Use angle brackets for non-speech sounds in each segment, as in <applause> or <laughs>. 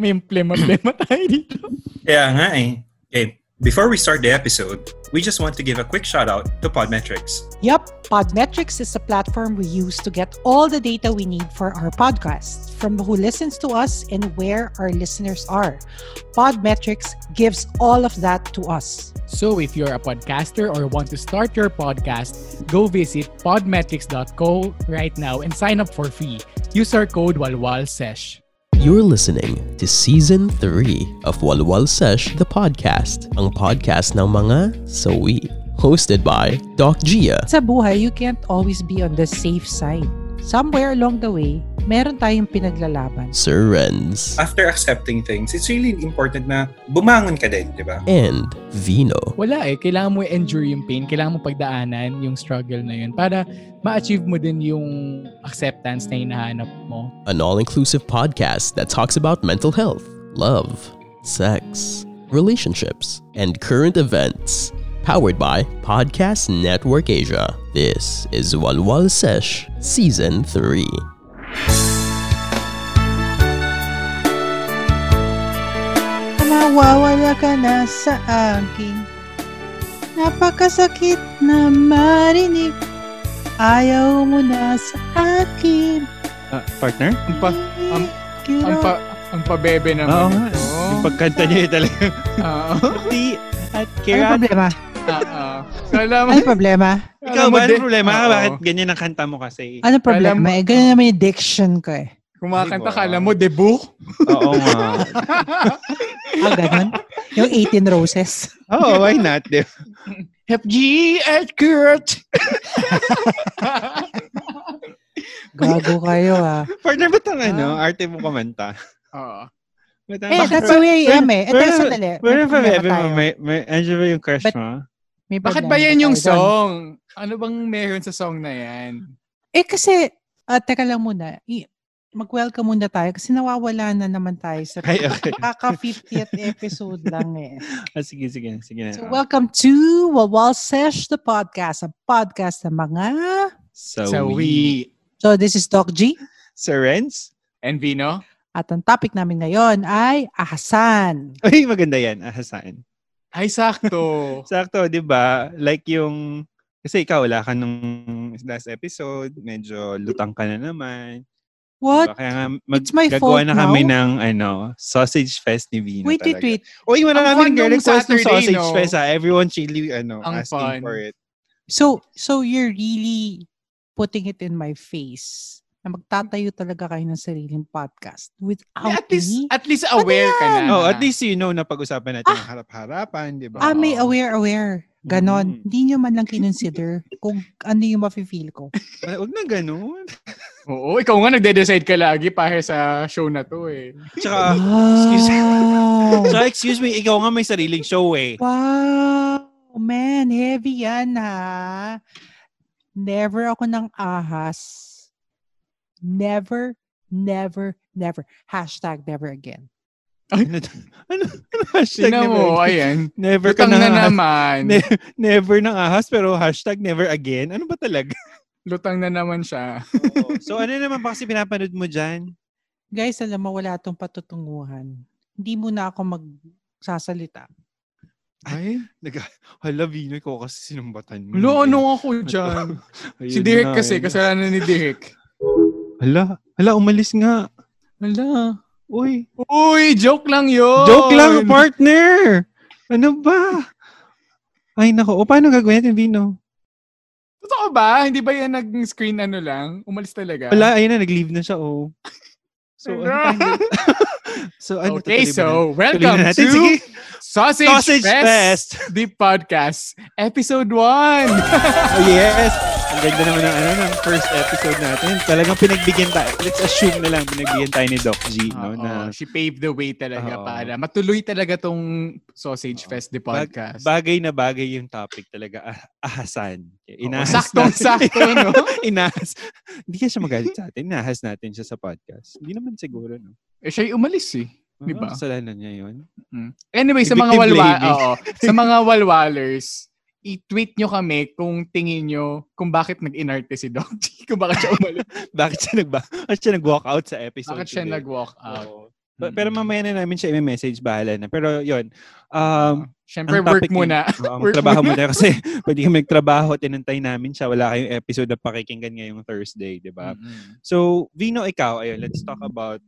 May plema-plema tayo dito. Kaya nga eh. Okay, before we start the episode, we just want to give a quick shout out to Podmetrics. Yep, Podmetrics is a platform we use to get all the data we need for our podcast, from who listens to us and where our listeners are. Podmetrics gives all of that to us. So if you're a podcaster or want to start your podcast, go visit podmetrics.co right now and sign up for free. Use our code WALWALSESH. You're listening to Season 3 of Walwal Sesh, the podcast, ang podcast ng mga sawi. Hosted by Doc Gia, Sa buhay, you can't always be on the safe side. Somewhere along the way, meron tayong pinaglalaban. Sir Renz, After accepting things, it's really important na bumangon ka din, di ba? and Vino. Wala eh. Kailangan mo endure yung pain. Kailangan mo pagdaanan yung struggle na yun para ma-achieve mo din yung acceptance na hinahanap mo. An all-inclusive podcast that talks about mental health, love, sex, relationships, and current events. Powered by Podcast Network Asia. This is Walwal Sesh Season 3. Nawawala ka na sa akin Napakasakit na marinig Ayaw mo na sa akin Ah, partner? Ang pa, ang, ang pa, ang pabebe naman. Oo nga. ito. Yung pagkanta niya yun talaga. Oo. Di at Ano kaya... problema? Oo. Kala mo, Ano problema? Ikaw alam ba? Ano problema? Bakit ganyan ang kanta mo kasi? Ano problema? Eh, ganyan naman yung diction ko eh. Kumakanta ba? kala mo, debut. Oo nga. <laughs> Ah, ganun? Yung 18 roses. Oo, why not? Di ba? FG at Kurt. Gago kayo ah. Partner, ba't ang ano? Arte mo kumanta? Oo. Ba't ang- Eh, that's the way I am eh. Eh, Pero- sandali. Pero May pa, mo, tayo. may, may, ano ba yung crush But- mo? May Bakit problema ba yan yung tayo doon. song? Ano bang meron sa song na yan? Eh kasi, ah, teka lang muna. I- mag-welcome muna tayo kasi nawawala na naman tayo sa Ay, okay. kaka 50th episode lang eh. <laughs> Ah, sige, sige. Sige na. So welcome to Wawal Sesh, the podcast. A podcast ng mga... So, Sa we... So this is Doc G. Sir Renz? and Vino. At ang topic namin ngayon ay ahasan. Ay, maganda yan. Ah, saan? Ay, sakto. <laughs> Sakto, di ba? Like yung... Kasi ikaw, wala ka nung last episode. Medyo lutang ka na naman. What? Diba? Kaya nga, mag, It's my gagawa fault na kami now? ng ano, sausage fest ni Vino Wait, wait, talaga. wait. Uy, wala Ang namin fun nung request ng sausage no? fest ha. Everyone chilly, ano, Ang asking fun. for it. So, so you're really putting it in my face na magtatayo talaga kayo ng sariling podcast without at least, me? at least aware ka na. Oh, at least you know na pag-usapan natin ang harap-harapan, di ba? Ah, may Oo. aware, aware. Ganon. Mm. Hindi nyo man lang kinonsider kung ano yung mafe-feel ko. <laughs> Ah, Huwag na ganun. Oo, ikaw nga nagde-decide ka lagi para sa show na to eh. Tsaka, excuse, Wow! tsaka excuse me, ikaw nga may sariling show eh. wow! Man, heavy yan ha. Never ako ng ahas. Never, never, never. Hashtag never again. Ano, ano, ano hashtag Tingnan never mo, again? ayan. Never ka Lutang na, na naman. Ne- never ng ahas, pero hashtag never again. Ano ba talaga? Lutang na naman siya. Oo. so ano naman ba kasi pinapanood mo dyan? Guys, alam mo, wala tong patutunguhan. Hindi muna ako magsasalita. Ay, Nag, hala, Vino, ikaw kasi sinumbatan mo. Lo, ano ako dyan? <laughs> Ayun si Derek na, kasi, ayun na. kasalanan ni Derek. Hala, hala, umalis nga. Wala. Uy, Uy, joke lang yun. joke lang, partner! Ano ba? Ay, nako. O, paano gagawin natin, Vino? Totoo ba? Hindi ba yan nag-screen ano lang? Umalis talaga? Wala, ayun na, nag-leave na siya, oh. So, ano tayo? <laughs> so, ano okay, natin? so welcome to Sige. Sausage, Sausage Fest, Fest! the podcast, episode 1. <laughs> Oh, yes! Ang ganda naman ng, ano, ng first episode natin. Talagang pinagbigyan tayo. Let's assume na lang pinagbigyan tayo ni Doc G, no? Oo, Na she paved the way talaga Oo. para matuloy talaga tong Sausage Fest, the bag- podcast. bagay na bagay yung topic talaga. Ah, ahasan. Oo, Inahas saktong-sakto, no? <laughs> Inahas. Hindi kaya siya magalit sa atin. Inahas natin siya sa podcast. Hindi naman siguro, no? eh, siya'y umalis eh. Di ba? Kasalanan niya yun. Anyway, sa mga walwa, oo, <laughs> sa mga walwalers, i-tweet nyo kami kung tingin nyo kung bakit nag-inarte si Doc G, <laughs> kung bakit siya umalis. Bakit siya, nagba bakit siya nag-walk out sa episode bakit siya nag-walk out. Oo. Pa- Pero Mm. mamaya na namin siya i-message, bahala na. Pero yun, um, Siyempre, ang work topic muna. Oo, <laughs> Work magtrabaho muna. muna kasi <laughs> pwede kami magtrabaho, tinantay namin siya. Wala kayong episode na pakikinggan ngayong Thursday, di ba? Mm-mm. So, Vino, ikaw, ayun, let's talk about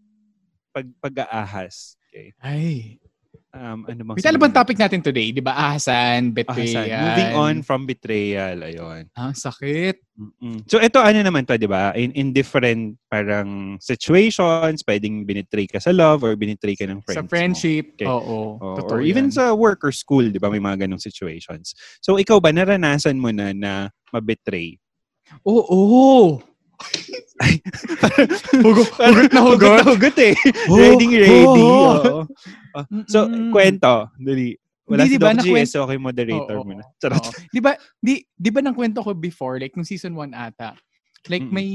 pag pag-aahas. Okay. Ay. Um, ano bang ano bang topic natin today? Di ba? Ahasan, Ahasan. betrayal. Moving on from betrayal, ayun. Ang sakit. Mm-mm. So ito ano naman to, 'di ba? In in different parang situations, pwedeng binitray ka sa love or binitray ka ng friends. Sa mo. friendship. Okay. Oo. Oh, totoo or even yan. sa work or school, 'di ba? May mga ganong situations. So ikaw ba naranasan mo na na mabetray? Oo. <laughs> hugot, hugot na hugot. na hugot eh. Oh, ready, ready. oh. oo. Ah, so, kwento. Dali. Wala Hindi, si di ba, Doc nakwent- GS, okay moderator Oo, mo na. Charot. oo. Di ba, di, di ba nang kwento ko before, like nung season 1 ata, like Mm-mm. may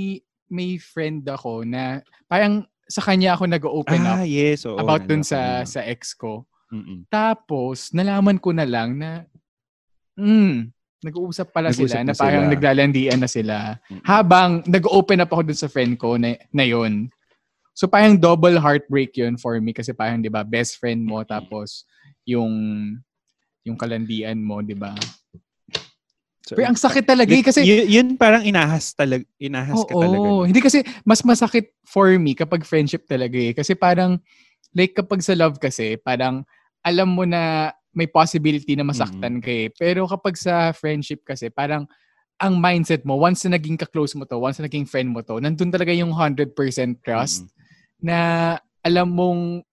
may friend ako na parang sa kanya ako nag-open Ah, up yes. Oo, about dun sa sa ex ko. Mm-mm. Tapos, nalaman ko na lang na, mm, nag-uusap pala Nag-usap sila, na na parang sila. naglalandian na sila. Mm-mm. Habang nag-open up ako dun sa friend ko na, na yun. So, parang double heartbreak yun for me kasi parang, di ba, best friend mo, tapos yung yung kalandian mo, di ba? So, Pero ang sakit talaga eh, Like, kasi y- yun parang inahas talaga, inahas ka Oo, talaga. no? hindi kasi mas masakit for me kapag friendship talaga eh. Kasi parang, like kapag sa love kasi, parang alam mo na may possibility na masaktan ka eh. Pero kapag sa friendship kasi, parang ang mindset mo, once na naging ka-close mo to, once na naging friend mo to, nandun talaga yung 100% trust Mm-mm. na alam mong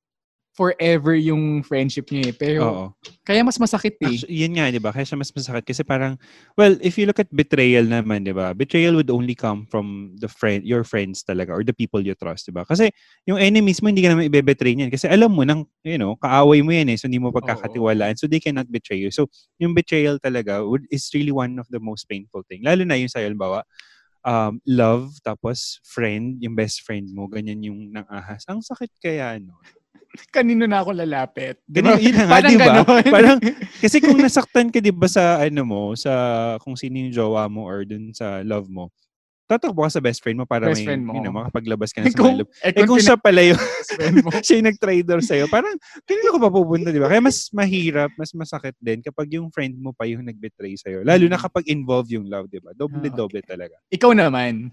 forever yung friendship niyo eh. Pero Oo. kaya mas masakit eh. Actu- yun nga, di ba? Kaya siya mas masakit. Kasi parang, well, if you look at betrayal naman, di ba? Betrayal would only come from the friend, your friends talaga, or the people you trust, di ba? Kasi yung enemies mo, hindi ka naman ibebetray niyan. Kasi alam mo, nang, you know, kaaway mo yan eh. So, hindi mo pagkakatiwalaan. So, they cannot betray you. So, yung betrayal talaga would, is really one of the most painful thing. Lalo na yung sa'yo, halimbawa, um, love, tapos friend, yung best friend mo, ganyan yung nang ahas. Ang sakit kaya, no? Kanino na ako lalapit? Ganun, yun nga, Parang di ba? ganon. <laughs> Parang, kasi kung nasaktan ka, di ba, sa ano mo, sa kung sino yung jowa mo or dun sa love mo, tatakbo ka sa best friend mo para Best may, mo. you know, makapaglabas ka na sa kung, mga love. eh, Eh kung siya pala yung, <laughs> best friend mo. <laughs> siya yung nag-trader sa'yo, parang, kanino ka pa pupunta, di ba? Kaya mas mahirap, mas masakit din kapag yung friend mo pa yung nag-betray sa'yo. Lalo na kapag involved yung love, di ba? Doble-doble talaga. Ikaw naman.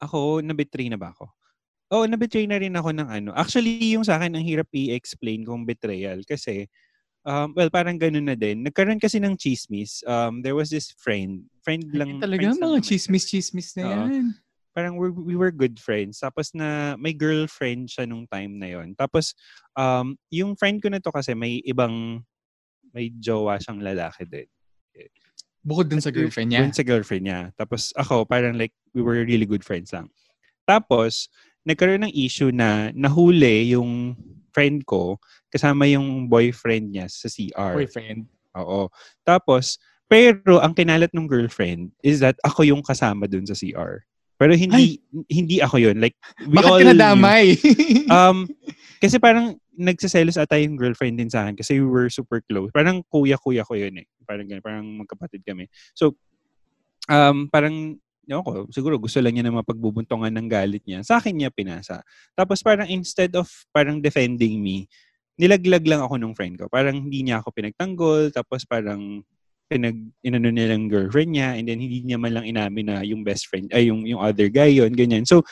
Ako, na-betray na ba ako? Oo, na-betray na rin ako ng ano. Actually, yung sa akin, ang hirap i-explain kung betrayal. Kasi, um, well, parang ganun na din. Nagkaroon kasi ng chismis. Um, there was this friend. Friend lang. Talaga, friends lang mga chismis-chismis na Oo. yan. parang we're, we were good friends. Tapos na may girlfriend siya nung time na yon. Tapos um, yung friend ko na to kasi may ibang may jowa siyang lalaki din. Bukod dun sa girlfriend niya. Dun sa girlfriend niya. Tapos ako, parang like, we were really good friends lang. Tapos, nagkaroon ng issue na nahuli yung friend ko kasama yung boyfriend niya sa CR. Boyfriend. Oo. Tapos, pero ang kinalat ng girlfriend is that ako yung kasama dun sa CR. Pero hindi hindi ako yun. Like, we Bakit all ka knew. nadamay? <laughs> Um, kasi parang nagsiselos ata yung girlfriend din sa akin kasi we were super close. Parang kuya-kuya ko yun eh. Parang ganun, parang magkapatid kami. So, um, parang, yun ko, siguro gusto lang niya na mapagbubuntongan ng galit niya. Sa akin niya pinasa. Tapos parang instead of parang defending me, nilaglag lang ako nung friend ko. Parang hindi niya ako pinagtanggol. Tapos parang pinag inano niya lang girlfriend niya and then hindi niya man lang inamin na yung best friend ay yung yung other guy yon ganyan so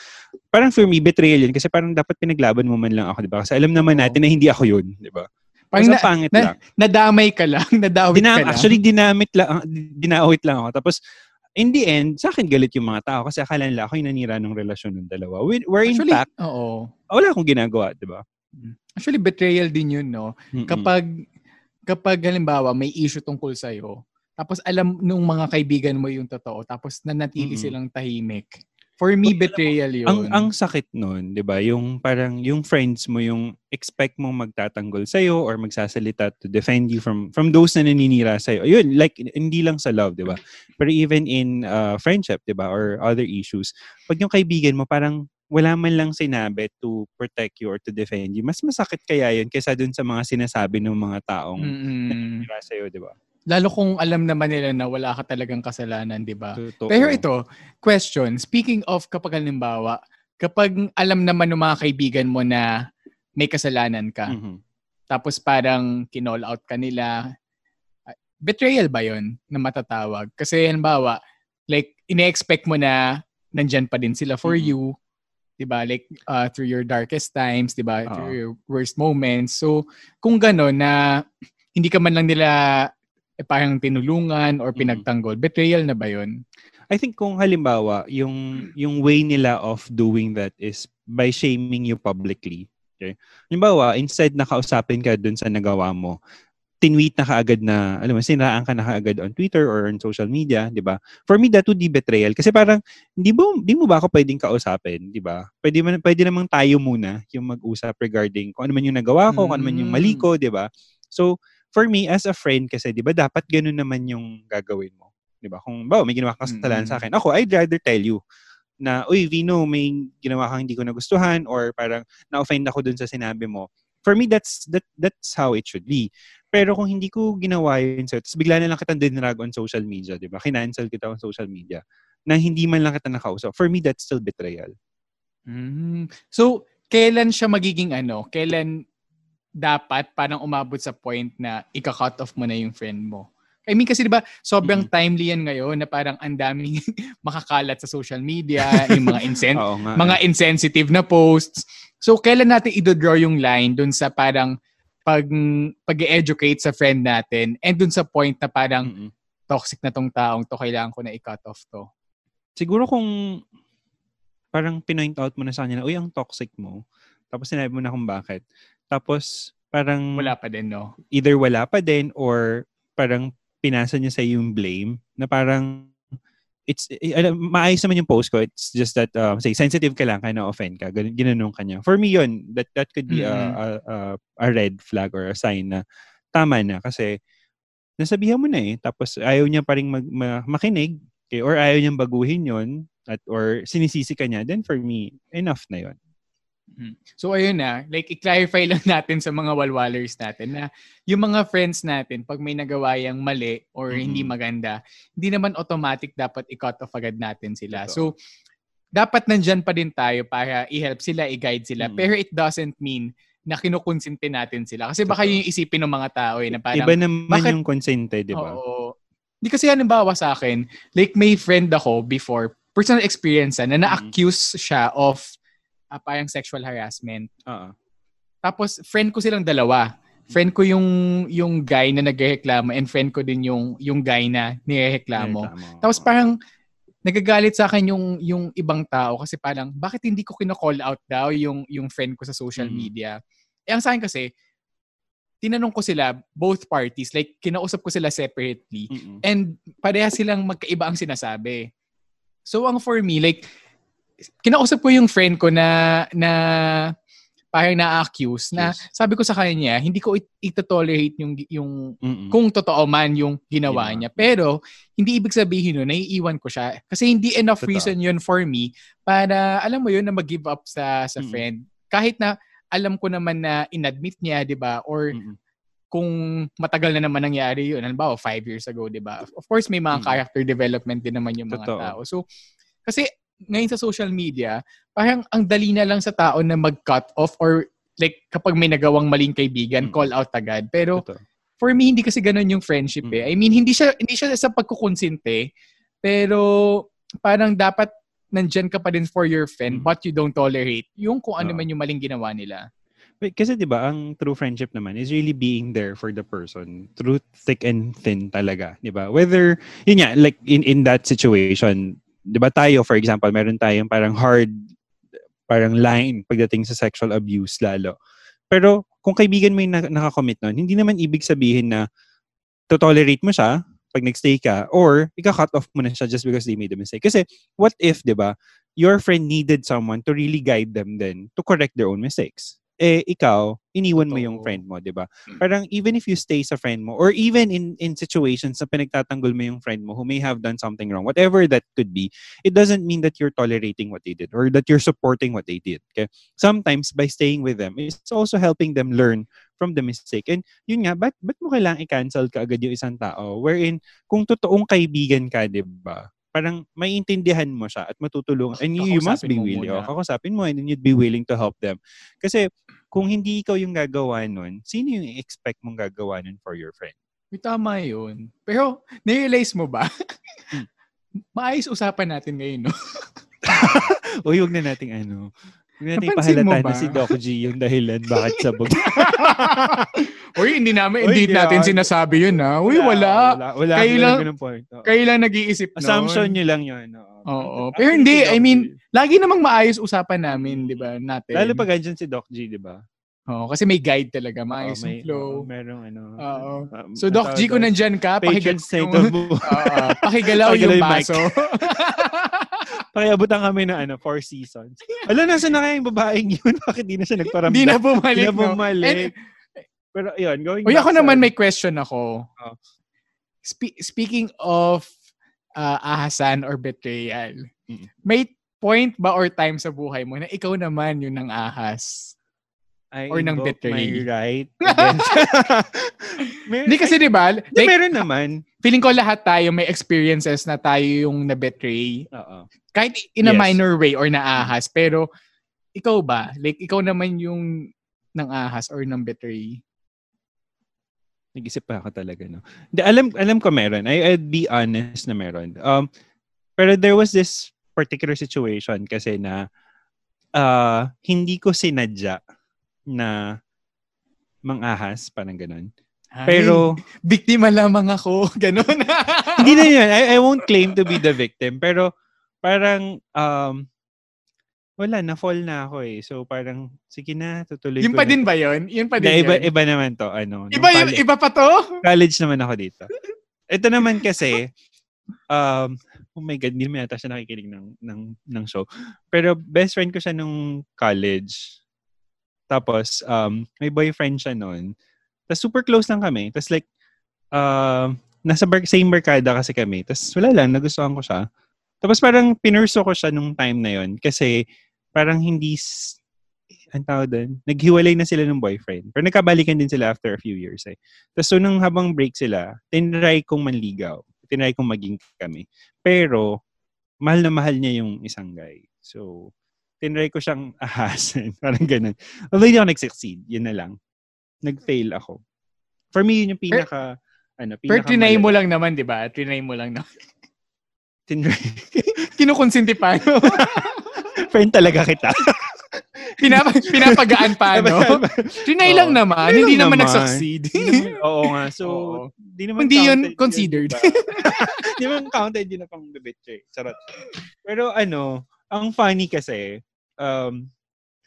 parang for me betrayal yun kasi parang dapat pinaglaban mo man lang ako di ba kasi alam naman natin na hindi ako yun di ba Parang na, pangit na- lang nadamay ka lang, <laughs> nadawit Dina- ka lang. actually dinamit lang ah, dinawit lang ako tapos in the end sa akin galit yung mga tao kasi akala nila ako yung nanira ng relasyon ng dalawa where in Actually, fact oo. wala akong ginagawa di ba Actually, betrayal din yun, no? Mm-mm. Kapag, kapag halimbawa, may issue tungkol sa'yo, tapos alam nung mga kaibigan mo yung totoo, tapos nanatili Mm-mm. silang tahimik. For me, betrayal yun. Ang ang sakit nun, 'di ba? Yung parang yung friends mo yung expect mong magtatanggol sa or magsasalita to defend you from from those na naninira sa Yun, like hindi lang sa love, 'di ba? Pero even in uh, friendship, 'di ba? Or other issues. Pag yung kaibigan mo parang wala man lang sinabi to protect you or to defend you, mas masakit kaya yun kaysa dun sa mga sinasabi ng mga taong Mm-mm. naninira sa 'di ba? Lalo kung alam naman nila na wala ka talagang kasalanan, di ba? Pero ito, question. Speaking of kapag halimbawa, kapag alam naman ng mga kaibigan mo na may kasalanan ka. Mhm. Tapos parang kinall out ka nila. Ah, Betrayal ba yon na matatawag? Kasi halimbawa, like, ine-expect mo na nandyan pa din sila for Mhm. you. 'di ba Like, uh, through your darkest times, 'di ba Oo. Through your worst moments. So, kung gano'n na hindi ka man lang nila eh, parang tinulungan or Mhm. pinagtanggol, betrayal na ba yon I think kung halimbawa, yung yung way nila of doing that is by shaming you publicly. Okay? Halimbawa, instead na kausapin ka dun sa nagawa mo, tinweet na kaagad na, alam mo, siniraan ka na kaagad on Twitter or on social media, di ba? For me, that would be betrayal. Kasi parang, di, ba, di mo ba ako pwedeng kausapin, di ba? Pwede, man, pwede namang tayo muna yung mag-usap regarding kung ano man yung nagawa ko, kung ano man yung mali ko, di ba? So, for me, as a friend kasi, di ba, dapat ganun naman yung gagawin mo. Di ba? Kung, ba, may ginawa kang kasalanan Mm. sa akin, ako, I'd rather tell you na, uy, Vino, may ginawa kang hindi ko nagustuhan or parang na-offend ako dun sa sinabi mo. For me, that's that that's how it should be. Pero kung hindi ko ginawa yun sa'yo, tapos bigla na lang kitang dinrag on social media, di ba? Kinancel kita on social media na hindi man lang kita nakausap. For me, that's still betrayal. Mm. So, kailan siya magiging ano? Kailan dapat parang umabot sa point na ika-cut off mo na yung friend mo? I mean kasi 'di ba, sobrang timely yan ngayon na parang ang daming <laughs> makakalat sa social media, <laughs> yung mga insen Oo nga. mga insensitive na posts. So kailan natin i-draw yung line dun sa parang pag pag-educate sa friend natin and dun sa point na parang Mm-mm. toxic na tong taong to, kailangan ko na i-cut off to. Siguro kung parang pinoint out mo na sa kanya na, uy, ang toxic mo. Tapos sinabi mo na kung bakit. Tapos parang Wala pa din, no? either wala pa din or parang pinasa niya sa yung blame na parang it's eh, alam, maayos naman yung post ko. It's just that um, say sensitive ka lang kaya na-offend ka. Ganun ginanong ka niya. For me yun that that could be a, Mhm. a, a, a red flag or a sign na tama na. Kasi nasabihan mo na eh. Tapos ayaw niya pa rin mag, ma- makinig okay, or ayaw niyang baguhin yon at or sinisisi ka niya then for me enough na yon So ayun na, like i-clarify lang <laughs> natin sa mga walwalers natin na yung mga friends natin, pag may nagawa yung mali or Mhm. hindi maganda, hindi naman automatic dapat i-cut off agad natin sila. Totoo. So, dapat nandyan pa din tayo para i-help sila, i-guide sila. Mhm. Pero it doesn't mean na kinukonsinti natin sila. Kasi baka yung isipin ng mga tao eh, na parang, iba naman bakit- yung consente di ba Oo. Hindi kasi halimbawa sa akin, like may friend ako before, personal experience ah, na na-accuse siya of ah, parang sexual harassment. Oo. Tapos friend ko silang dalawa. Friend ko yung yung guy na nagrereklamo and friend ko din yung yung guy na nirereklamo. Reklamo. Tapos parang nagagalit sa akin yung yung ibang tao kasi parang bakit hindi ko kino-call out daw yung yung friend ko sa social Mhm. media. Eh ang sa akin kasi tinanong ko sila both parties like kinausap ko sila separately Mm-mm. and pareha silang magkaiba ang sinasabi. So ang for me like kinausap ko yung friend ko na na parang na-accuse na Yes. sabi ko sa kanya hindi ko it- ito-tolerate yung yung Mm-mm. kung totoo man yung ginawa Ginawa. niya. Pero, hindi ibig sabihin nun, naiiwan ko siya. Kasi hindi enough Totoo. reason yun for me para, alam mo yun, na mag-give up sa, sa Mm-mm. friend. Kahit na alam ko naman na inadmit niya, di ba? Or Mm-mm. kung matagal na naman nangyari yun, halimbawa, five years ago, di ba? Of course, may mga Mm. character development din naman yung mga Totoo. tao. So, kasi ngayon sa social media, parang ang dali na lang sa tao na mag-cut off or like kapag may nagawang maling kaibigan, Mm. call out agad. Pero Totoo. for me hindi kasi ganun yung friendship eh. Mm. I mean hindi siya hindi siya sa pagkukonsente pero parang dapat nandyan ka pa din for your friend Mm. but you don't tolerate yung kung ano Oo. man yung maling ginawa nila. Wait, Kasi 'di ba, ang true friendship naman is really being there for the person through thick and thin talaga, 'di ba? Whether yun nga like in in that situation, 'di ba tayo for example, meron tayong parang hard parang line pagdating sa sexual abuse lalo. Pero kung kaibigan mo yung na- nakakommit nun, hindi naman ibig sabihin na to-tolerate mo siya pag nagstay ka or ika-cut off mo na siya just because they made a mistake. Kasi what if, 'di ba, your friend needed someone to really guide them then to correct their own mistakes. Eh, ikaw, iniwan mo yung friend mo, di ba? Parang even if you stay sa friend mo, or even in in situations na pinagtatanggol mo yung friend mo who may have done something wrong, whatever that could be, it doesn't mean that you're tolerating what they did or that you're supporting what they did. Okay? Sometimes, by staying with them, it's also helping them learn from the mistake. And yun nga, ba't, ba't mo kailangang i-cancel ka agad yung isang tao? Wherein, kung totoong kaibigan ka, di ba? Parang maiintindihan mo siya at matutulungan. And you, you must be willing. muna. Oh, kakausapin mo and then you'd be willing to help them. Kasi kung hindi ikaw yung gagawa nun, sino yung expect mong gagawa nun for your friend? May tama yun. Pero, na-realize mo ba? Hmm. <laughs> Maayos usapan natin ngayon, no? <laughs> o huwag na nating ano, huwag nating Napansin pahalata ba? na si Doc G yung dahilan bakit sabog. <laughs> Uy, hindi namin, Uy, hindi hindi natin ah. sinasabi yun, ha? Uy, wala. Wala, wala ganun point. Oo. Kayo lang nag-iisip nun. Assumption nyo lang yun. Oo. Oo. Pero hindi, si I mean. Lagi namang maayos usapan namin, di ba, natin. Lalo pag andyan si Doc G, di ba? Oo, kasi may guide talaga, maayos Oo, yung flow. oo, merong ano. Oo. um, So, Doc G, kung nandyan ka, <laughs> pakigalaw yung, Oo, pakigalaw yung baso. <laughs> Pakiabutan kami ng ano, four seasons. Alam, nasa na kaya yung babaeng yun? <laughs> Bakit di na siya nagparamdam? Hindi na Di bumalik, na no? bumalik. And- Pero yun, going Uy, ako sa- naman may question ako. Oh. Spe- speaking of uh, ahasan or betrayal, Mm. may point ba or time sa buhay mo na ikaw naman yung nang ahas? I or nang invoke betray. my right <laughs> Hindi kasi 'di ba? Like meron naman. feeling ko lahat tayo may experiences na tayo yung na-betray Oo. kahit in a Yes. minor way or naahas pero ikaw ba? Like ikaw naman yung nang ahas or nang betray? Nag-isip pa ako talaga, no? Di, alam, alam ko meron. I, I'd be honest na meron. Um, pero there was this particular situation kasi na uh, hindi ko sinadya na mang-ahas, parang ganun. Ay, Pero, biktima lamang ako, <laughs> ganun. hindi na yun. I, I won't claim to be the victim. Pero, parang, um, wala, na-fall na ako eh. So, parang, sige na, tutuloy Yun ko pa na. din ba yun? Yun pa din iba, yun? iba naman to. Ano, Iba, yun, college- iba pa to? college naman ako dito. <laughs> Ito naman kasi, um, oh my God, hindi naman yata siya nakikinig ng, ng, ng show. Pero best friend ko siya nung college. Tapos, um, may boyfriend siya noon. Tapos super close lang kami. Tapos like, um, nasa bar- same barkada kasi kami. Tapos wala lang, nagustuhan ko siya. Tapos parang pinurso ko siya nung time na yon kasi parang hindi, ang tawag doon, naghiwalay na sila ng boyfriend. Pero nagkabalikan din sila after a few years eh. Tapos so nung habang break sila, tinry kong manligaw. Tinry kong maging kami. Pero, mahal na mahal niya yung isang guy. So, tinry ko siyang <laughs> ahasin. Parang ganun. Although hindi ako nag-succeed. Yun na lang. Nag-fail ako. For me, yun yung pinaka, ano, Pero pinaka trinay mo lang naman, di ba? Trinay mo lang naman. <laughs> Tinry. <laughs> Kinukonsinti pa? Friend talaga kita. <laughs> Pinapa, pinapagaan pa, no? <laughs> Trinay lang Oo. naman. Trinay Hindi lang naman naman. nag-succeed. Hindi <laughs> Oo nga. So, Oo. di naman Hindi yun considered. diba? Di naman counted yun na pang bebetche. Charot. Pero ano, ang funny kasi, um,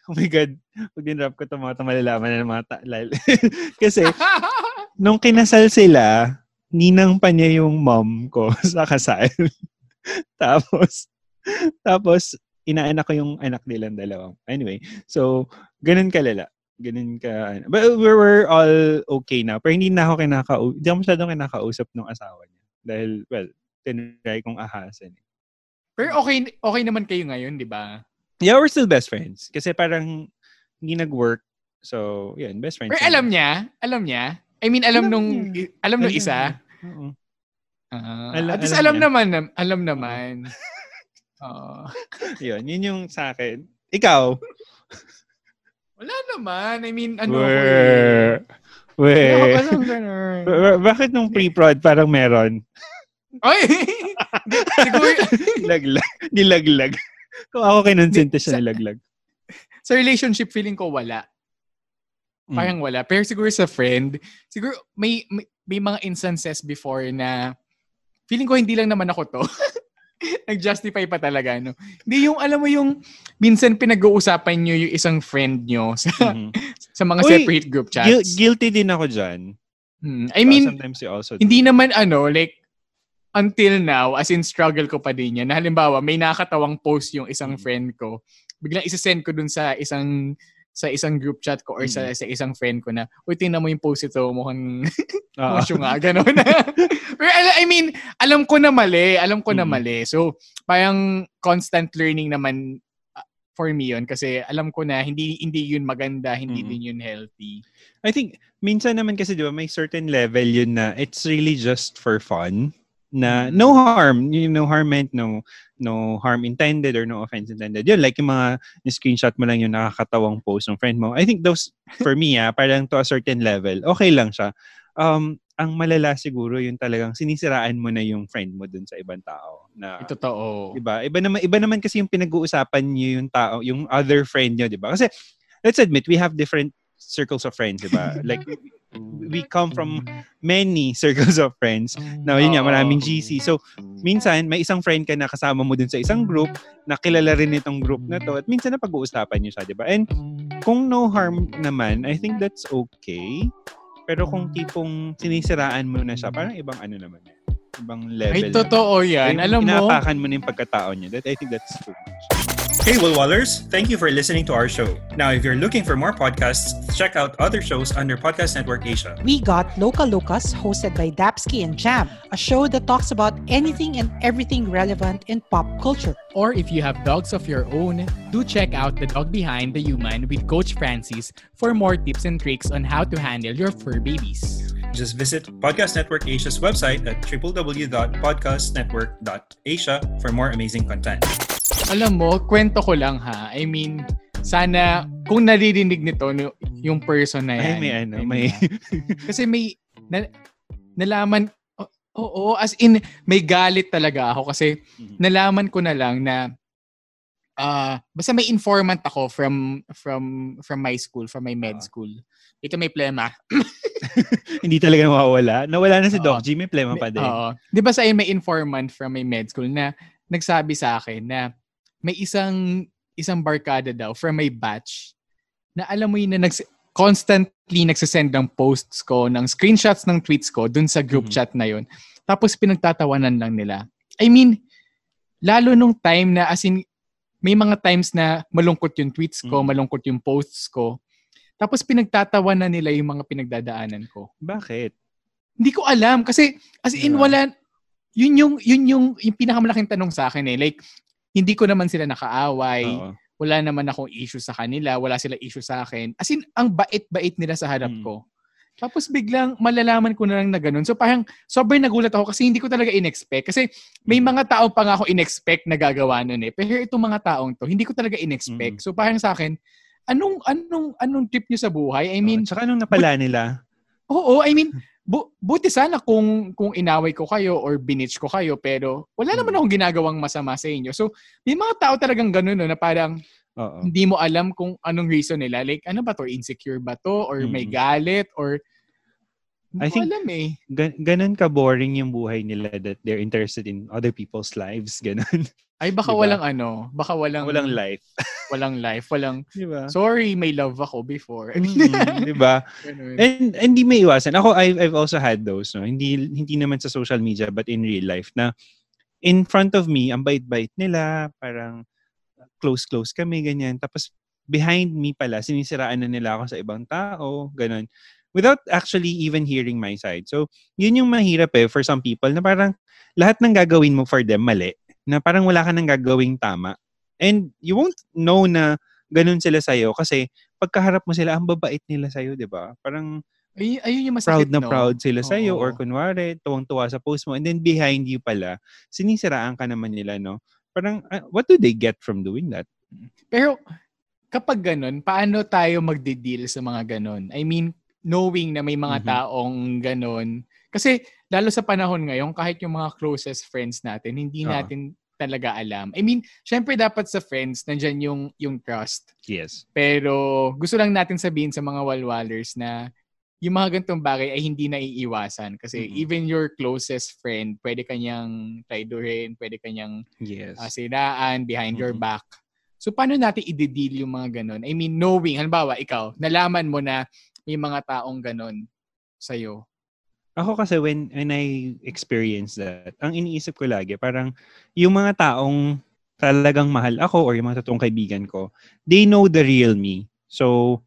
oh my God, pag dinrap ko ito, mga ito malalaman na ng mga ta- lal- kasi, nung kinasal sila, ninang pa niya yung mom ko sa kasal. tapos, tapos, inaanak ko yung anak nilang dalawang. Anyway, so, ganun kalala. Ganun ka. But we were all okay na. Pero hindi na ako kinakausap. Hindi ako masyadong kinakausap ng asawa niya. Dahil, well, tinry kong ahasan. Pero okay, okay naman kayo ngayon, di ba? Yeah, we're still best friends. Kasi parang hindi nag-work. So, yun, best friends. Pero alam niya, alam niya. I mean, alam Alam nung, niya. alam nung Alam isa. Oo. Ah, Alam- at least alam alam niya. naman, alam naman. Oo. <laughs> Yun, yun yung sa akin. Ikaw? wala naman. I mean, ano eh. Weh. Ba- ba- Bakit nung pre-prod parang meron? Ay! <laughs> Siguro, Laglag. Nilaglag. Kung ako kinonsinti siya Sa- nilaglag. sa relationship, feeling ko wala. Mm. Parang wala. Pero siguro sa friend, siguro may, may, may mga instances before na feeling ko hindi lang naman ako to. <laughs> Nag-justify pa talaga, no? Hindi yung, alam mo yung, minsan pinag-uusapan nyo yung isang friend nyo <laughs> sa, Mhm. sa mga Uy, separate group chats. Guil- guilty din ako dyan. Hmm. I mean, sometimes you also do. hindi naman ano, like, until now, as in struggle ko pa din yan. Na halimbawa, may nakatawang post yung isang Mm. friend ko. Biglang isasend ko dun sa isang sa isang group chat ko or sa, Mm. sa isang friend ko na, uy, tingnan mo yung post ito, mukhang <laughs> Oo. musyo nga, gano'n. <laughs> Pero I mean, alam ko na mali, alam ko na Mm. mali. So, parang constant learning naman uh, for me yun kasi alam ko na hindi hindi yun maganda, hindi Mm. din yun healthy. I think, minsan naman kasi, di ba, may certain level yun na it's really just for fun. Na no harm, you know, harm meant no no harm intended or no offense intended. Yun, like yung mga screenshot mo lang yung nakakatawang post ng friend mo. I think those, <laughs> for me, ah, parang to a certain level, okay lang siya. Um, ang malala siguro yung talagang sinisiraan mo na yung friend mo dun sa ibang tao. Na, Totoo. Diba? Iba naman, iba naman kasi yung pinag-uusapan niyo yung tao, yung other friend niyo, diba? Kasi, let's admit, we have different circles of friends, diba? <laughs> like, we come from many <laughs> circles of friends. Na yun nga, maraming GC. So, minsan, may isang friend ka na kasama mo dun sa isang group, na kilala rin itong group na to, at minsan na pag-uusapan niyo siya, diba? And kung no harm naman, I think that's okay. Pero kung tipong sinisiraan mo na siya, parang ibang ano naman yan. Ibang level. Ay, totoo yan. Alam mo, Inaapakan mo na yung pagkatao niya. That, I think that's too much. Hey, Woolwallers! Thank you for listening to our show. Now, if you're looking for more podcasts, check out other shows under Podcast Network Asia. We got Local Lucas, hosted by Dapsky and Jam, a show that talks about anything and everything relevant in pop culture. or if you have dogs of your own, do check out The Dog Behind the Human with Coach Francis for more tips and tricks on how to handle your fur babies. Just visit Podcast Network Asia's website at www.podcastnetwork.asia for more amazing content. Alam mo, kwento ko lang ha. I mean, sana kung naririnig nito yung person na yan. Ay, may ano, I may... kasi may na, nalaman Oo, as in may galit talaga ako kasi Mhm. nalaman ko na lang na ah basta may informant ako from from from my school, from my med Ah. school. Ito may plema. <laughs> Hindi talaga nawawala. Nawala na si. Doc G, may plema pa din. Oo. 'Di ba sa may informant from my med school na nagsabi sa akin na may isang isang barkada daw from my batch na alam mo yun na nags constantly nagsasend ng posts ko, ng screenshots ng tweets ko dun sa group Mhm. chat na yun. Tapos pinagtatawanan lang nila. I mean, lalo nung time na as in, may mga times na malungkot yung tweets ko, Mhm. malungkot yung posts ko. Tapos pinagtatawanan nila yung mga pinagdadaanan ko. Bakit? Hindi ko alam kasi as in Diba? wala yun yung yun yung yung pinakamalaking tanong sa akin eh. Like hindi ko naman sila nakaaway, Oo. wala naman akong issue sa kanila, wala sila issue sa akin. As in ang bait-bait nila sa harap Mm. ko. Tapos biglang malalaman ko na lang na ganun. So parang sobrang nagulat ako kasi hindi ko talaga in-expect. Kasi may Mm. mga tao pa nga ako in-expect na gagawa nun eh. Pero itong mga taong to, hindi ko talaga in-expect. Mm. So parang sa akin, anong anong anong trip nyo sa buhay? I mean, Oo. Tsaka nung napala nila, Oo, I mean, bu- buti sana kung kung inaway ko kayo or binitch ko kayo pero wala naman Hmm. akong ginagawang masama sa inyo. So, may mga tao talagang ganun no, na parang oo. hindi mo alam kung anong reason nila. Like, ano ba to? Insecure ba to? Or may Mm. galit? Or I think- alam eh. Gan- ganun ka-boring yung buhay nila that they're interested in other people's lives. <laughs> Ganun. Ay, baka Diba? walang ano. Baka walang, Walang life. <laughs> walang life. Walang, Di ba? sorry, may love ako before. Mm, di ba? <laughs> Ganun. And hindi may iwasan. Ako I've, I've also had those, no. Hindi hindi naman sa social media but in real life na in front of me, ang bait-bait nila, parang close close kami ganyan. Tapos behind me pala sinisiraan na nila ako sa ibang tao, ganun. Without actually even hearing my side. So, yun yung mahirap eh for some people na parang lahat ng gagawin mo for them mali. Na parang wala ka nang gagawing tama. And you won't know na ganun sila sa'yo kasi pagkaharap mo sila, ang babait nila sa'yo, di ba? Parang Ay, ayun yung proud masakit, na no? proud sila sa'yo Oo. or kunwari, tuwang-tuwa sa post mo. And then behind you pala, sinisiraan ka naman nila, no? Parang, ah, what do they get from doing that? Pero kapag ganun, paano tayo magde-deal sa mga ganun? I mean, knowing na may mga Mhm. taong ganun. Kasi lalo sa panahon ngayon, kahit yung mga closest friends natin, hindi Oo. natin talaga alam. I mean, syempre dapat sa friends, nandyan yung, yung trust. Yes. Pero gusto lang natin sabihin sa mga walwalers na yung mga ganitong bagay ay hindi naiiwasan. Kasi Mhm. even your closest friend, pwede kanyang traidorin, pwede kanyang Yes. uh, siraan behind your Mhm. back. So, paano natin i-deal yung mga ganun? I mean, knowing, halimbawa, ikaw, nalaman mo na may mga taong ganun sa'yo. Ako kasi when, when I experience that, ang iniisip ko lagi, parang yung mga taong talagang mahal ako or yung mga totoong kaibigan ko, they know the real me. So,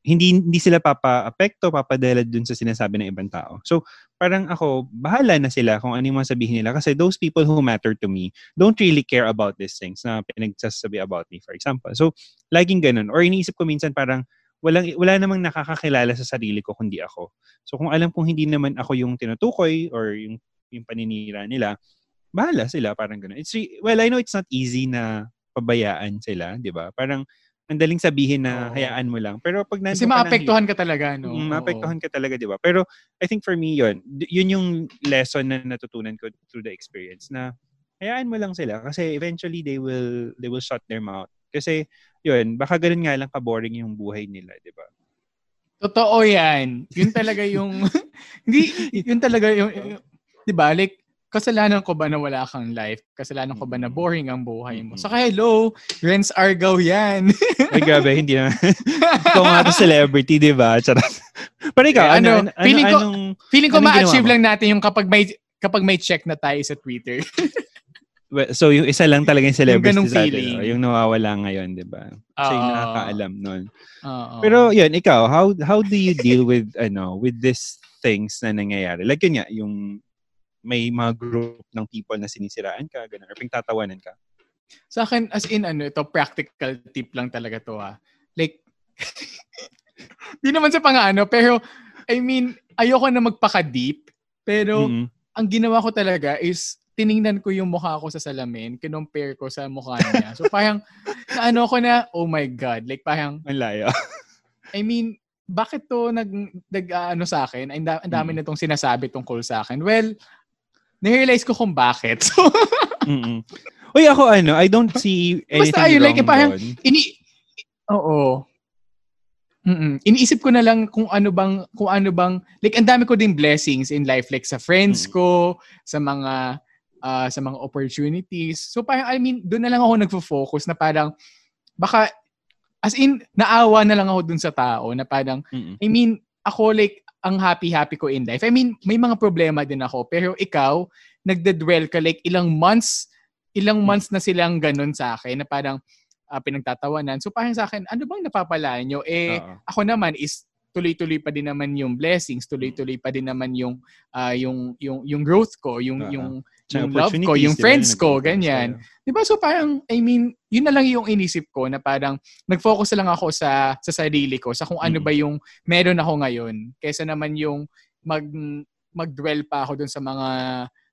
hindi hindi sila papa-apekto, papadala dun sa sinasabi ng ibang tao. So, parang ako, bahala na sila kung ano yung mga sabihin nila kasi those people who matter to me don't really care about these things na pinagsasabi about me, for example. So, laging ganun. Or iniisip ko minsan parang walang, wala namang nakakakilala sa sarili ko kundi ako. So, kung alam kong hindi naman ako yung tinutukoy or yung yung paninira nila, bahala sila, parang gano'n. It's re- well, I know it's not easy na pabayaan sila, di ba? Parang, ang daling sabihin na Oo. hayaan mo lang. Pero pag nandun Kasi maapektuhan ka talaga, no? Mm, maapektuhan ka talaga, di ba? Pero I think for me yun, d- yun yung lesson na natutunan ko through the experience na hayaan mo lang sila kasi eventually they will they will shut their mouth. Kasi yun, baka ganun nga lang ka-boring yung buhay nila, di ba? Totoo yan. Yun talaga yung, <laughs> hindi, yun talaga yung, yung- di ba, like, kasalanan ko ba na wala kang life? Kasalanan ko ba na boring ang buhay mo? Saka hello, Renz Argao yan. <laughs> Ay, grabe, hindi na. Ikaw nga to celebrity, di ba? Charot. Pero ikaw, Eh, ano, ano, ano, feeling ko- anong, Feeling ko Anong ma-achieve lang natin yung kapag may kapag may check na tayo sa Twitter. <laughs> well, so yung isa lang talaga yung celebrity ganong sa atin, no? yung nawawala ngayon, di ba? Siya yung Oo. nakakaalam nun. Oo. Pero yun, ikaw, how how do you deal with <laughs> ano with these things na nangyayari? Like yun nga, yung may mga group ng people na sinisiraan ka, ganun, or pingtatawanan ka. Sa akin, as in, ano, ito, practical tip lang talaga to ha. Like, <laughs> di naman sa pang-ano, pero, I mean, ayoko na magpaka-deep, pero, Mm-mm. ang ginawa ko talaga is, tiningnan ko yung mukha ko sa salamin, kinompare ko sa mukha niya. So, parang, naano ko na, oh my God, like, parang, Ang layo. <laughs> I mean, bakit to nag, nag ah, ano sa akin? Ang, da- ang dami Mm. na itong sinasabi tungkol sa akin. Well, na-realize ko kung bakit. So, <laughs> Mm-mm. Uy, ako ano, I don't see anything Basta ayun, wrong like, parang- doon. ini Oo. Mm-mm. Iniisip ko na lang kung ano bang kung ano bang like ang dami ko din blessings in life like sa friends Mm. ko, sa mga ah, sa mga opportunities. So parang I mean, doon na lang ako nagfo-focus na parang baka as in naawa na lang ako dun sa tao na parang Mm-mm. I mean, ako like ang happy-happy ko in life. I mean, may mga problema din ako. Pero ikaw, nagde-dwell ka like ilang months, ilang months na silang ganun sa akin na parang ah, pinagtatawanan. So parang sa akin, ano bang napapalaan nyo? Eh, Oo. ako naman is tuloy-tuloy pa din naman yung blessings, tuloy-tuloy pa din naman yung ah, yung yung yung growth ko, yung Oo. yung yung love ko, yung friends ko, ganyan. sa'yo. 'Di ba? So parang I mean, yun na lang yung inisip ko na parang nag-focus na lang ako sa sa sarili ko, sa kung ano Mm. ba yung meron ako ngayon kaysa naman yung mag mag-dwell pa ako dun sa mga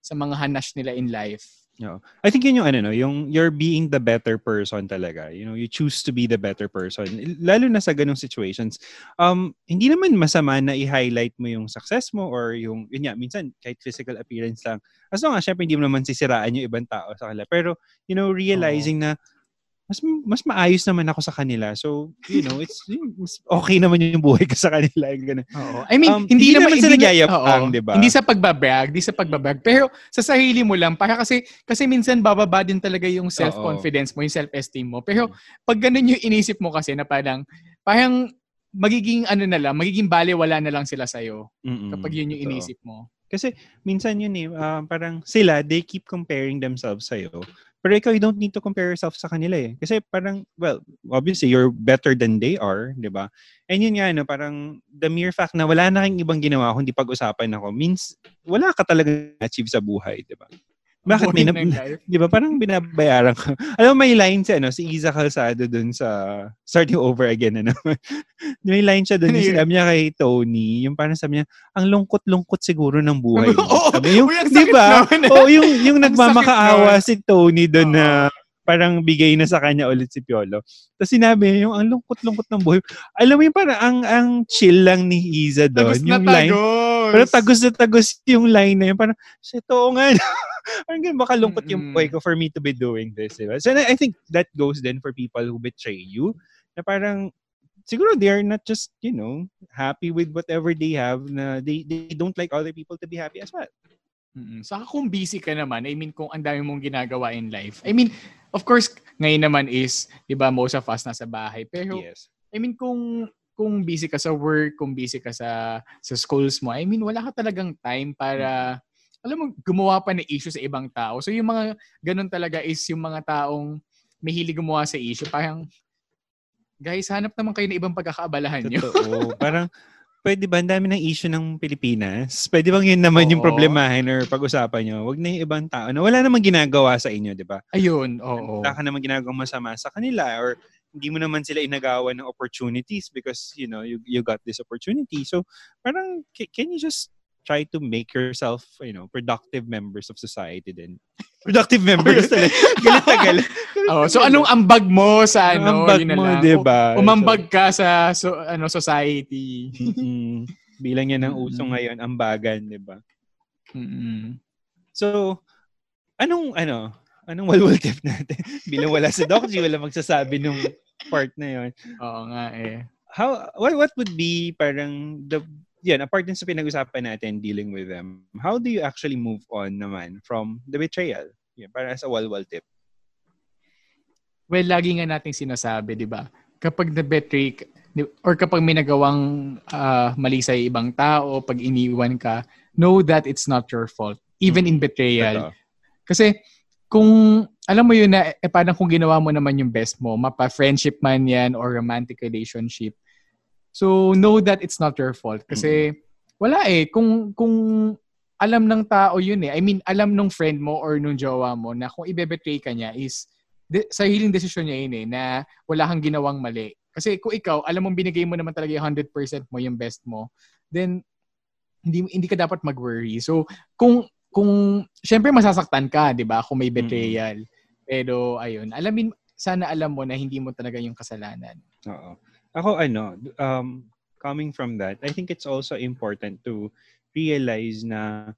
sa mga hanash nila in life. Oo. I think yun yung ano no, yung you're being the better person talaga. You know, you choose to be the better person. Lalo na sa ganung situations. Um hindi naman masama na i-highlight mo yung success mo or yung yun nga, minsan kahit physical appearance lang. As long as syempre hindi mo naman sisiraan yung ibang tao sa kanila. Pero you know, realizing na mas mas maayos naman ako sa kanila. So, you know, it's mas okay naman yung buhay ko sa kanila. Ganun. Oo. I mean, Um, hindi, hindi naman na- nagyayapang, di ba? Hindi sa pagbabrag, hindi sa pagbabrag. Pero sa sarili mo lang, para kasi, kasi minsan bababa din talaga yung self-confidence mo, yung self-esteem mo. Pero pag ganun yung inisip mo kasi na parang, parang magiging ano na lang, magiging baliwala na lang sila sa'yo Mm-mm. kapag yun yung inisip mo. Kasi minsan yun eh, ah, parang sila, they keep comparing themselves sa'yo. Pero ikaw, you don't need to compare yourself sa kanila eh. Kasi parang, well, obviously, you're better than they are, di ba? And yun nga, no, parang the mere fact na wala na kang ibang ginawa kundi pag-usapan ako means wala ka talaga achieve sa buhay, di ba? Bakit may life. <laughs> Di ba? Parang binabayaran ka. Alam mo, may line si, ano, si Isa Calzado dun sa Starting Over Again. Ano? <laughs> may line siya dun. Ano Yung yun? sinabi niya kay Tony. Yung parang sabi niya, ang lungkot-lungkot siguro ng buhay. <laughs> mo." Oo, sabi, yung, uy, di ba? nun. Oo, yung, yung Ang nagmamakaawa si Tony dun na parang bigay na sa kanya ulit si Piolo. Tapos sinabi niya, yung ang lungkot-lungkot ng buhay. Alam mo yung parang ang, ang chill lang ni Iza doon. Tagos na Yung line, tagos. pero tagos na tagos yung line na yun. Parang, shit, oo nga. <laughs> parang ganun, baka lungkot yung buhay ko for me to be doing this. Diba? So, I I think that goes then for people who betray you. Na parang, siguro they are not just, you know, happy with whatever they have na they, they don't like other people to be happy as well. Mm-mm. Saka kung busy ka naman, I mean, kung ang dami mong ginagawa in life. I mean, of course, ngayon naman is, di ba, most of us nasa bahay. Pero, yes. I mean, kung kung busy ka sa work, kung busy ka sa sa schools mo, I mean, wala ka talagang time para, alam mo, gumawa pa ng issue sa ibang tao. So, yung mga ganun talaga is yung mga taong mahilig gumawa sa issue. Parang, guys, hanap naman kayo ng ibang pagkakaabalahan nyo. Totoo. parang, pwede ba, ang dami ng issue ng Pilipinas? Pwede bang yun naman yung Oo. problemahin or pag-usapan nyo? Huwag na yung ibang tao na wala namang ginagawa sa inyo, di ba? Ayun, oo. Wala ka namang ginagawang masama sa kanila or hindi mo naman sila inagawan ng opportunities because, you know, you, you got this opportunity. So, parang, ca- can you just try to make yourself, you know, productive members of society din. <laughs> Productive members talaga. <laughs> Galit na galit. <laughs> Oh, so anong ambag mo sa ano, ambag yun na mo, lang. diba? Umambag ka sa so, ano society. Bilang yan ang uso Mm-mm. ngayon, ambagan, di ba? Mm-mm. So, anong, ano, anong walwal tip natin? <laughs> Bilang wala si Doc G, wala magsasabi nung part na yon. Oo nga eh. How, what, what would be parang the, yan, apart din sa pinag-usapan natin dealing with them, how do you actually move on naman from the betrayal? Yan, para as a walwal tip. Well, lagi nga nating sinasabi, di ba? Kapag na-betray or kapag may nagawang ah, mali sa ibang tao, pag iniwan ka, know that it's not your fault. Even in betrayal. Totoo. Kasi kung alam mo yun na eh, parang kung ginawa mo naman yung best mo, mapa-friendship man yan or romantic relationship. So know that it's not your fault kasi wala eh kung kung alam ng tao yun eh. I mean, alam nung friend mo or nung jowa mo na kung ibe-betray ka niya is de- sariling desisyon niya yun eh na wala kang ginawang mali. Kasi kung ikaw, alam mong binigay mo naman talaga yung 100% mo, yung best mo, then hindi hindi ka dapat mag-worry. So, kung kung syempre masasaktan ka, 'di ba? Kung may betrayal. Pero ayun, alamin sana alam mo na hindi mo talaga yung kasalanan. Oo. Ako ano, um, coming from that, I think it's also important to realize na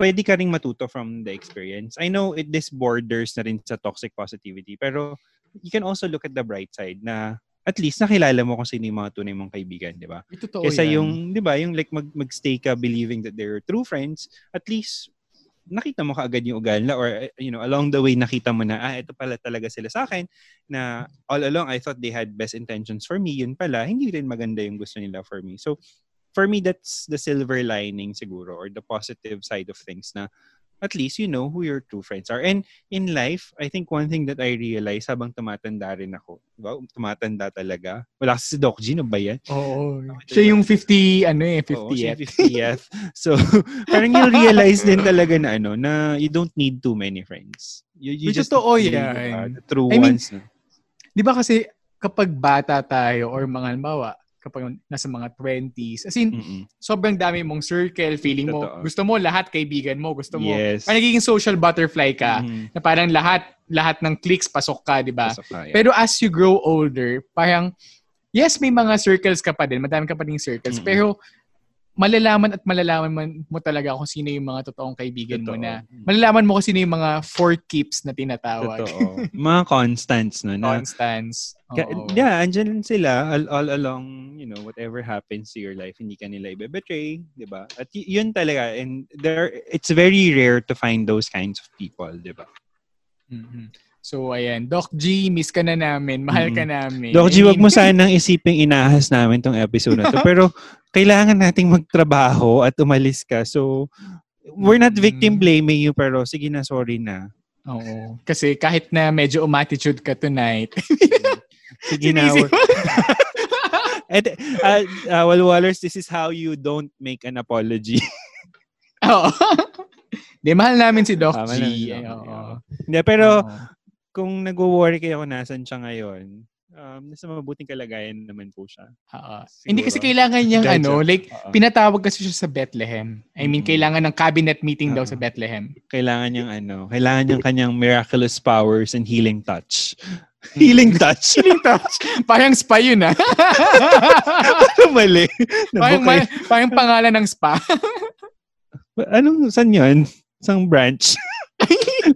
pwede ka ring matuto from the experience. I know it this borders na rin sa toxic positivity, pero you can also look at the bright side na at least nakilala mo kung sino yung mga tunay mong kaibigan, di ba? Totoo Kesa yan. yung, di ba, yung like mag, magstay ka believing that they're true friends, at least nakita mo kaagad yung ugal na or you know along the way nakita mo na ah ito pala talaga sila sa akin na all along I thought they had best intentions for me yun pala hindi rin maganda yung gusto nila for me so for me that's the silver lining siguro or the positive side of things na at least you know who your true friends are and in life I think one thing that I realize habang tumatanda rin ako diba? tumatanda talaga wala kasi si Doc G no ba yan Oo. Siya yung 50 ano eh, 50 Oo, siya yet. yung 50th. <laughs> So, parang you realize din talaga na ano, na you don't need too many friends. You, you May just totoo need, yan. diba, the true I mean, ones. na. 'Di ba kasi kapag bata tayo or mga halimbawa, kapag nasa mga 20s, as in, Mm-mm. sobrang dami mong circle, feeling mo, Totoo. gusto mo lahat kaibigan mo, gusto mo, Yes. parang nagiging social butterfly ka, Mhm. na parang lahat, lahat ng clicks pasok ka, di ba? Yeah. Pero as you grow older, parang, yes, may mga circles ka pa din, madami ka pa din circles, Mm-mm. pero malalaman at malalaman man- mo talaga kung sino yung mga totoong kaibigan mo Totoo. na, malalaman mo kung sino yung mga four keeps na tinatawag. Totoo. <laughs> Mga constants, no? Na, Constance. Ka- Oo. yeah, andyan sila all, all along, you know, whatever happens to your life, hindi ka nila ibe-betray, di ba? At y- yun talaga, and there, it's very rare to find those kinds of people, di ba? Mhm. So, ayan. Doc G, miss ka na namin. Mahal ka namin. Doc G, wag mo <laughs> sanang isiping inahas namin tong episode na to. <laughs> Pero kailangan nating magtrabaho at umalis ka. So, we're not victim blaming you, pero sige na, sorry na. Oo. Kasi kahit na medyo umattitude ka tonight. <laughs> Sige na. And, uh, uh, Walwalers, this is how you don't make an apology. Oo. Di, mahal namin si Doc Ah, G. namin si Doc Ay, G, oo. oo. Hindi, pero Oo. Kung nag-worry kayo kung nasan siya ngayon, um, nasa mabuting kalagayan naman po siya. Siguro. Hindi kasi kailangan niyang Dahil ano, like, Oo. pinatawag kasi siya sa Bethlehem. I mean, Mm. kailangan ng cabinet meeting daw Oo. sa Bethlehem. Kailangan niyang ano, kailangan niyang kanyang miraculous powers and healing touch. Mm. healing touch. <laughs> Healing touch. <laughs> Parang spa yun ah. Mali. <laughs> parang, ma- parang pangalan ng spa. Anong, saan yun? Isang branch?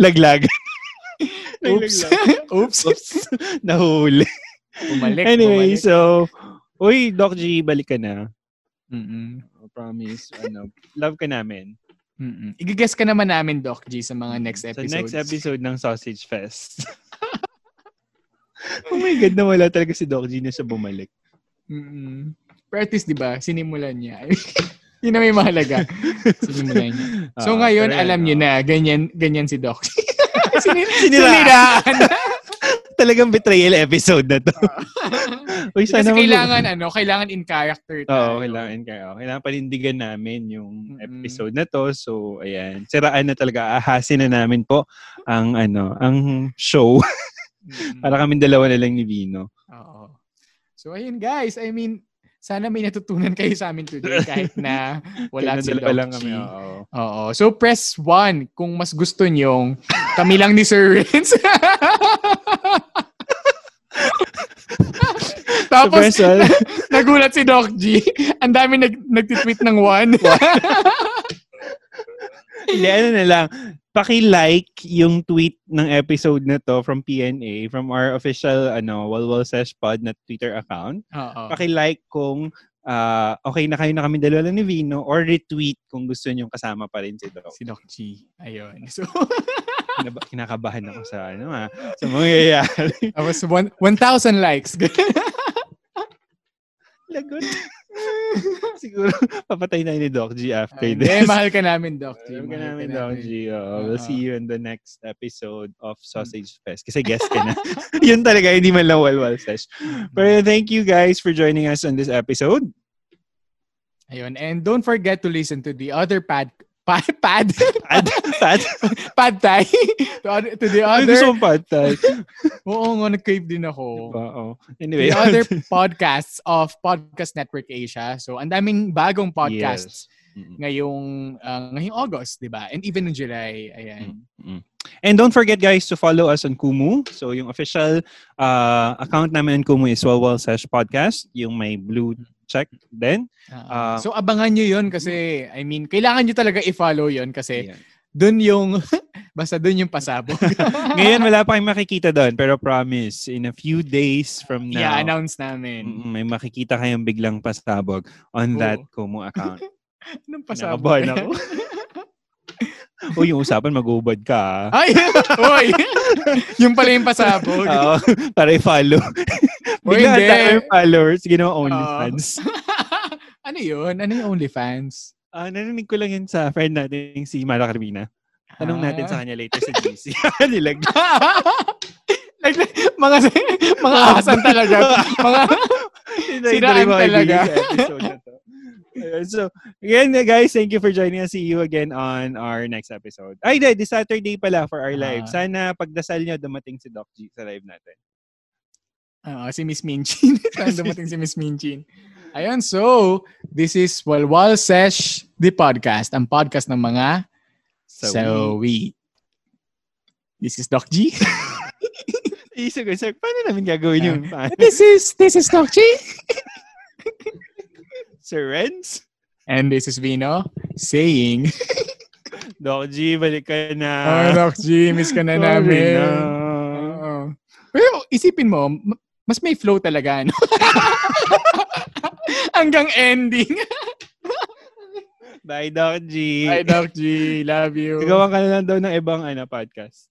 Laglag. <laughs> Oops. Oops. Oops. <laughs> Nahuli. Bumalik. anyway, bumalik. so, uy, Doc G, balik ka na. Mm-mm. I promise. Ano, love ka namin. Mm-mm. Igigess ka naman namin, Doc G, sa mga next Sa episodes. next episode ng Sausage Fest. <laughs> oh my God, nawala talaga si Doc G na siya bumalik. Mm-mm. Pero at least, di ba, sinimulan niya. Yun na may mahalaga. Sinimulan niya. So Ah, ngayon, alam niyo na, ganyan, ganyan si Doc. Sini- <laughs> Siniraan. Siniraan. <laughs> Talagang betrayal episode na to. <laughs> Uy, Kasi sana mag- kailangan, ano, kailangan in character. Oo, tayo. kailangan kayo. Kailangan panindigan namin yung Mm-mm. episode na to. So, ayan. Siraan na talaga. Ahasin na namin po ang ano, ang show. Mm. Para kami dalawa na lang ni Vino. Oo. So, ayun guys. I mean, sana may natutunan kayo sa amin today kahit na wala si lang kami. Oo. Oo. So, press 1 kung mas gusto nyong kami lang ni Sir Renz. <laughs> Tapos, one. <laughs> nagulat si Doc G. Ang dami nag, nagtitweet ng 1. <laughs> Hindi, ano na lang. Paki-like yung tweet ng episode na to from PNA, from our official ano, Walwal Sesh Pod na Twitter account. Oo. Paki-like kung ah, okay na kayo na kami dalawa ni Vino or retweet kung gusto nyo kasama pa rin si Doc. Si Doc G. Ayun. So, <laughs> kinakabahan ako sa ano ha, sa mangyayari. tapos one- 1,000 likes. <laughs> Lagot. <laughs> Siguro, papatay na ni Doc G after Hindi, this. mahal ka namin, Doc G. Ka Mahal namin, ka Doc namin. G. Oo, we'll Oo. see you in the next episode of Sausage Fest. Kasi guest ka na. <laughs> Yun talaga, hindi man lang walwal sesh. Pero thank you guys for joining us on this episode. Ayun. And don't forget to listen to the other pad pad pad Pad, pad. <laughs> pad thai to, to the other gusto mong pad thai. <laughs> Oo nga nag-crave din ako. Oo. Anyway. The other <laughs> podcasts of Podcast Network Asia. So ang daming bagong podcasts Yes. Ngayong uh, ngayong August, 'di ba? And even in July. Ayan. And don't forget guys to follow us on Kumu. So yung official uh, account namin on Kumu is Walwal Sesh Podcast. Yung may blue check din. Ah, Ah. so abangan nyo yun kasi I mean, kailangan nyo talaga i-follow yun kasi Ayan. dun yung <laughs> basta dun yung pasabog. <laughs> Ngayon wala pa kayong makikita doon pero promise in a few days from now I-announce namin. mm, may makikita kayong biglang pasabog on Oo. that Kumu account. <laughs> Anong pasabog? Nakabahan ako. <laughs> o yung usapan mag-ubad ka. ah. Ay! <laughs> Hoy! <laughs> yung pala yung pasabog. Oo, para i-follow. Uy, Bigla hindi. tayo followers, ginawa. OnlyFans. ano yun? Ano yung OnlyFans? Ah, narinig ko lang yun sa friend natin, si Mara Carmina. Tanong natin Ah. sa kanya later sa GC. Nilag. like, mga mga asan talaga. Mga Siraan talaga. So, again, guys, thank you for joining us. See you again on our next episode. Ay, di, this Saturday pala for our live. Ah. Sana pagdasal nyo, dumating si Doc G sa live natin. Oo, si Miss Minchin. Saan <laughs> dumating si Miss Minchin? Ayun, so, this is Walwal Sesh, the podcast. Ang podcast ng mga So, Sawi. This is Doc G. <laughs> Isip ko, sir, paano namin gagawin yung paano? this is, this is Doc G. <laughs> Sir Renz? And this is Vino saying, <laughs> Doc G, balik ka na. Oh, Doc G, miss ka na Sorry namin. na. Pero isipin mo, ma- mas may flow talaga, no? <laughs> Hanggang ending. <laughs> Bye, Doc G. Hi, Doc G. Love you. Gagawa ka na lang daw ng ibang ano, podcast.